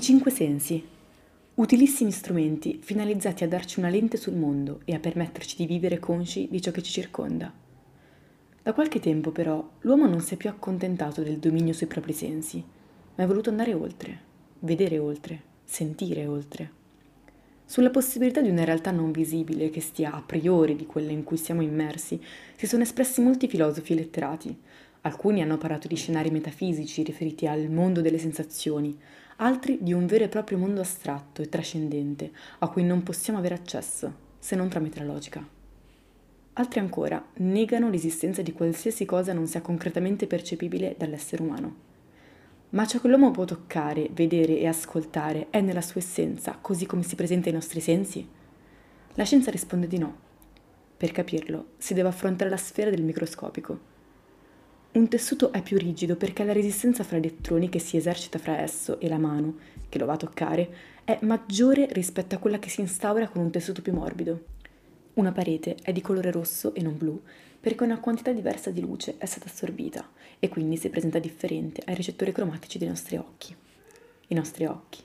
cinque sensi. Utilissimi strumenti finalizzati a darci una lente sul mondo e a permetterci di vivere consci di ciò che ci circonda. Da qualche tempo però l'uomo non si è più accontentato del dominio sui propri sensi, ma è voluto andare oltre, vedere oltre, sentire oltre. Sulla possibilità di una realtà non visibile che stia a priori di quella in cui siamo immersi si sono espressi molti filosofi e letterati. Alcuni hanno parlato di scenari metafisici riferiti al mondo delle sensazioni, altri di un vero e proprio mondo astratto e trascendente a cui non possiamo avere accesso, se non tramite la logica. Altri ancora negano l'esistenza di qualsiasi cosa non sia concretamente percepibile dall'essere umano. Ma ciò che l'uomo può toccare, vedere e ascoltare è nella sua essenza, così come si presenta ai nostri sensi? La scienza risponde di no. Per capirlo, si deve affrontare la sfera del microscopico un tessuto è più rigido perché la resistenza fra elettroni che si esercita fra esso e la mano, che lo va a toccare, è maggiore rispetto a quella che si instaura con un tessuto più morbido. Una parete è di colore rosso e non blu perché una quantità diversa di luce è stata assorbita e quindi si presenta differente ai recettori cromatici dei nostri occhi. I nostri occhi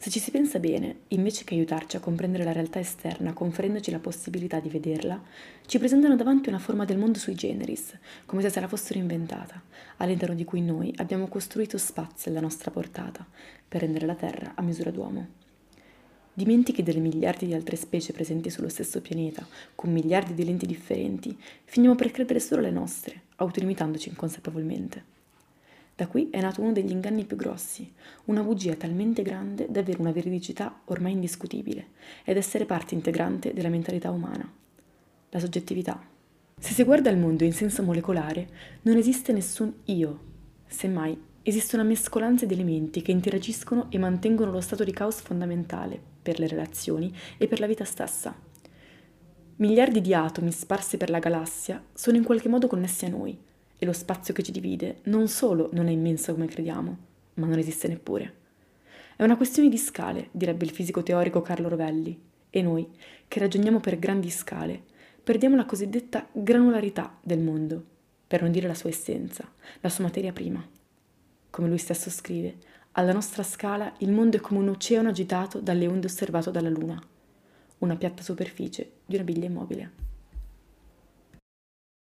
se ci si pensa bene, invece che aiutarci a comprendere la realtà esterna conferendoci la possibilità di vederla, ci presentano davanti una forma del mondo sui generis, come se se la fossero inventata, all'interno di cui noi abbiamo costruito spazi alla nostra portata per rendere la Terra a misura d'uomo. Dimentichi delle miliardi di altre specie presenti sullo stesso pianeta, con miliardi di lenti differenti, finiamo per credere solo alle nostre, autolimitandoci inconsapevolmente. Da qui è nato uno degli inganni più grossi, una bugia talmente grande da avere una veridicità ormai indiscutibile ed essere parte integrante della mentalità umana. La soggettività. Se si guarda il mondo in senso molecolare, non esiste nessun io, semmai esiste una mescolanza di elementi che interagiscono e mantengono lo stato di caos fondamentale per le relazioni e per la vita stessa. Miliardi di atomi sparsi per la galassia sono in qualche modo connessi a noi, e lo spazio che ci divide non solo non è immenso come crediamo, ma non esiste neppure. È una questione di scale, direbbe il fisico teorico Carlo Rovelli, e noi, che ragioniamo per grandi scale, perdiamo la cosiddetta granularità del mondo, per non dire la sua essenza, la sua materia prima. Come lui stesso scrive, alla nostra scala il mondo è come un oceano agitato dalle onde osservato dalla Luna, una piatta superficie di una biglia immobile.